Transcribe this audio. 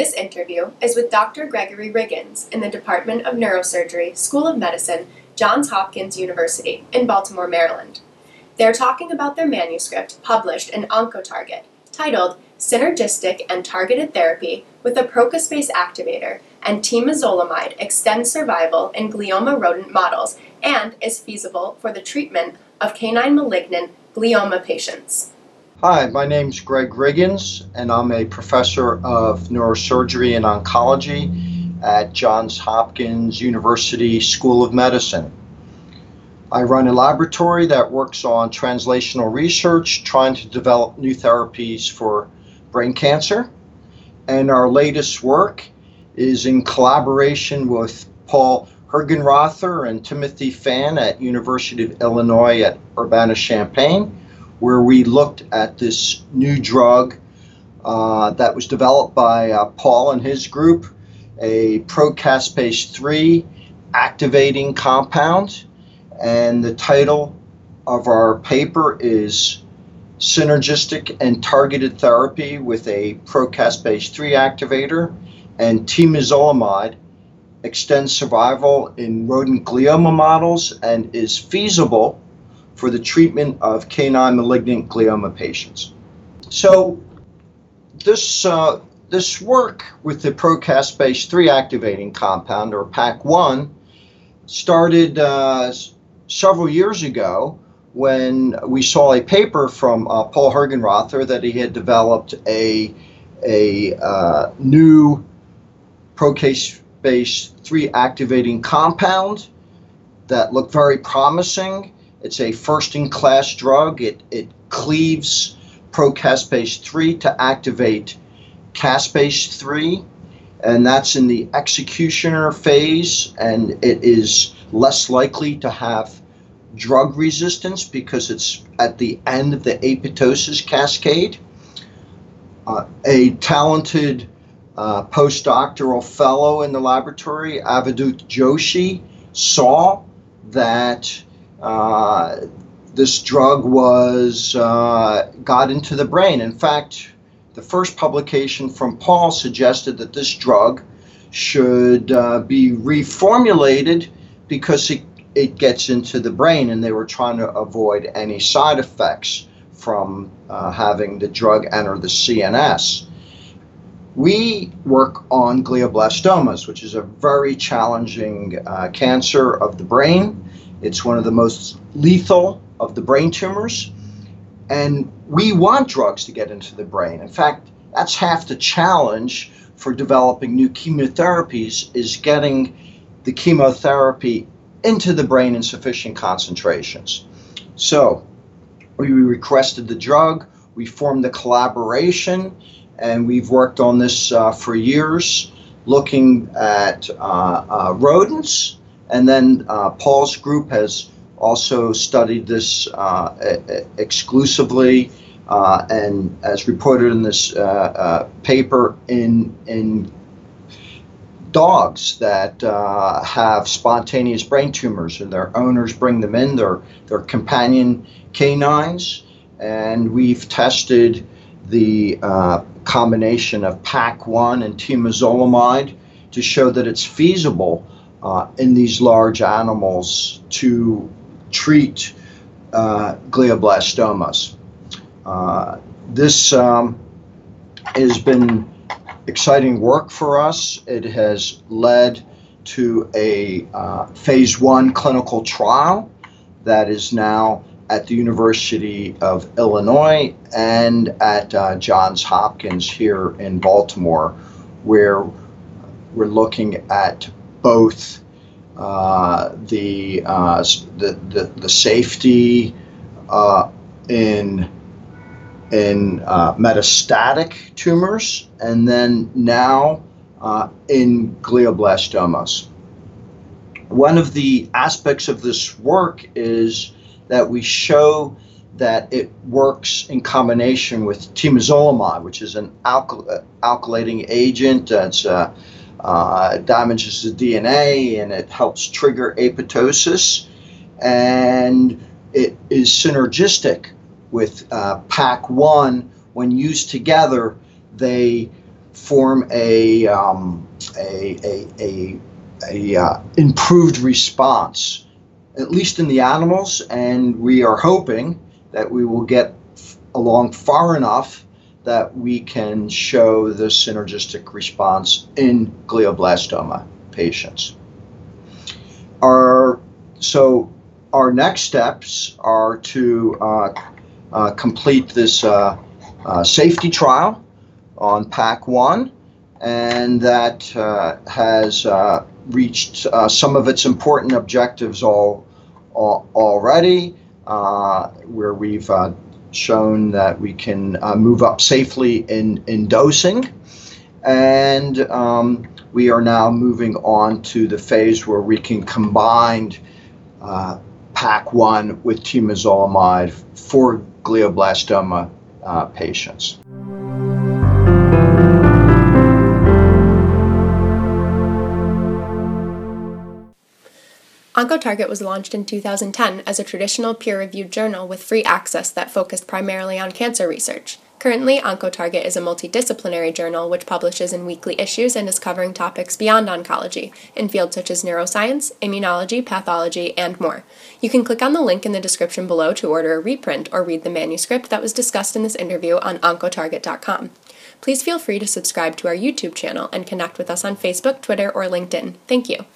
This interview is with Dr. Gregory Riggins in the Department of Neurosurgery, School of Medicine, Johns Hopkins University in Baltimore, Maryland. They're talking about their manuscript published in Oncotarget titled Synergistic and Targeted Therapy with a Procaspase Activator and Temozolomide Extends Survival in Glioma Rodent Models and is feasible for the treatment of canine malignant glioma patients. Hi, my name's Greg Riggins, and I'm a professor of neurosurgery and oncology at Johns Hopkins University School of Medicine. I run a laboratory that works on translational research, trying to develop new therapies for brain cancer. And our latest work is in collaboration with Paul Hergenrother and Timothy Fan at University of Illinois at Urbana-Champaign where we looked at this new drug uh, that was developed by uh, Paul and his group, a procaspase 3 activating compound. And the title of our paper is Synergistic and Targeted Therapy with a procaspase 3 activator and temozolomide extends survival in rodent glioma models and is feasible for the treatment of canine malignant glioma patients. So this uh, this work with the procaspase 3 activating compound or PAC1 started uh, several years ago when we saw a paper from uh, Paul Hergenrother that he had developed a a uh, new procaspase 3 activating compound that looked very promising it's a first in class drug. It, it cleaves procaspase 3 to activate caspase 3, and that's in the executioner phase, and it is less likely to have drug resistance because it's at the end of the apoptosis cascade. Uh, a talented uh, postdoctoral fellow in the laboratory, Avadhut Joshi, saw that uh, this drug was uh, got into the brain. In fact, the first publication from Paul suggested that this drug should uh, be reformulated because it, it gets into the brain, and they were trying to avoid any side effects from uh, having the drug enter the CNS. We work on glioblastomas, which is a very challenging uh, cancer of the brain. It's one of the most lethal of the brain tumors. And we want drugs to get into the brain. In fact, that's half the challenge for developing new chemotherapies is getting the chemotherapy into the brain in sufficient concentrations. So we requested the drug, we formed a collaboration, and we've worked on this uh, for years, looking at uh, uh, rodents and then uh, Paul's group has also studied this uh, exclusively uh, and as reported in this uh, uh, paper in in dogs that uh, have spontaneous brain tumors and their owners bring them in their their companion canines. And we've tested the combination of PAC1 and temozolomide to show that it's feasible uh, in these large animals to treat uh, glioblastomas. Uh, this um, has been exciting work for us. It has led to a uh, phase one clinical trial that is now at the University of Illinois and at uh, Johns Hopkins here in Baltimore, where we're looking at both uh, the, uh, the, the the safety uh, in in uh, metastatic tumors, and then now uh, in glioblastomas. One of the aspects of this work is that we show that it works in combination with temozolomide, which is an alkyl- alkylating agent that's uh, uh, damages the DNA and it helps trigger apoptosis. And it is synergistic with uh, PAC1. When used together, they form a, um, a, a, a, a uh, improved response, at least in the animals, and we are hoping that we will get along far enough that we can show the synergistic response in glioblastoma patients. Our, so our next steps are to uh, uh, complete this uh, uh, safety trial on PAC1, and that uh, has uh, reached some of its important objectives all, all already, where we've shown that we can uh, move up safely in, in dosing. And um, we are now moving on to the phase where we can combine uh, PAC1 with temozolomide for glioblastoma uh, patients. OncoTarget was launched in 2010 as a traditional peer reviewed journal with free access that focused primarily on cancer research. Currently, OncoTarget is a multidisciplinary journal which publishes in weekly issues and is covering topics beyond oncology in fields such as neuroscience, immunology, pathology, and more. You can click on the link in the description below to order a reprint or read the manuscript that was discussed in this interview on oncotarget.com. Please feel free to subscribe to our YouTube channel and connect with us on Facebook, Twitter, or LinkedIn. Thank you.